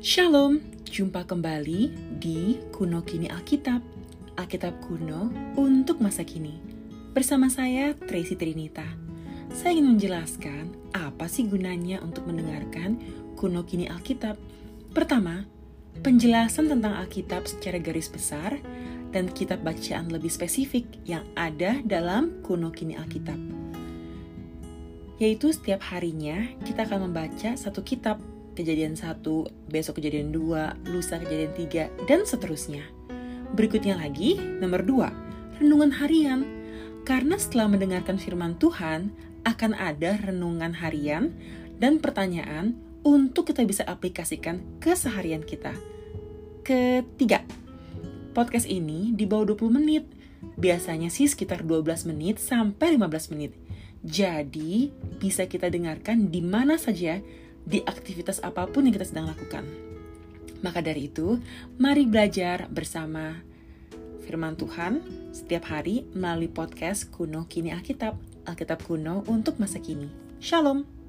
Shalom, jumpa kembali di Kuno Kini Alkitab, Alkitab kuno untuk masa kini. Bersama saya, Tracy Trinita. Saya ingin menjelaskan apa sih gunanya untuk mendengarkan Kuno Kini Alkitab. Pertama, penjelasan tentang Alkitab secara garis besar dan kitab bacaan lebih spesifik yang ada dalam Kuno Kini Alkitab. Yaitu setiap harinya kita akan membaca satu kitab kejadian satu, besok kejadian dua, lusa kejadian tiga, dan seterusnya. Berikutnya lagi, nomor dua, renungan harian. Karena setelah mendengarkan firman Tuhan, akan ada renungan harian dan pertanyaan untuk kita bisa aplikasikan ke seharian kita. Ketiga, podcast ini di bawah 20 menit. Biasanya sih sekitar 12 menit sampai 15 menit. Jadi, bisa kita dengarkan di mana saja di aktivitas apa pun yang kita sedang lakukan. Maka dari itu, mari belajar bersama firman Tuhan setiap hari melalui podcast Kuno Kini Alkitab, Alkitab kuno untuk masa kini. Shalom.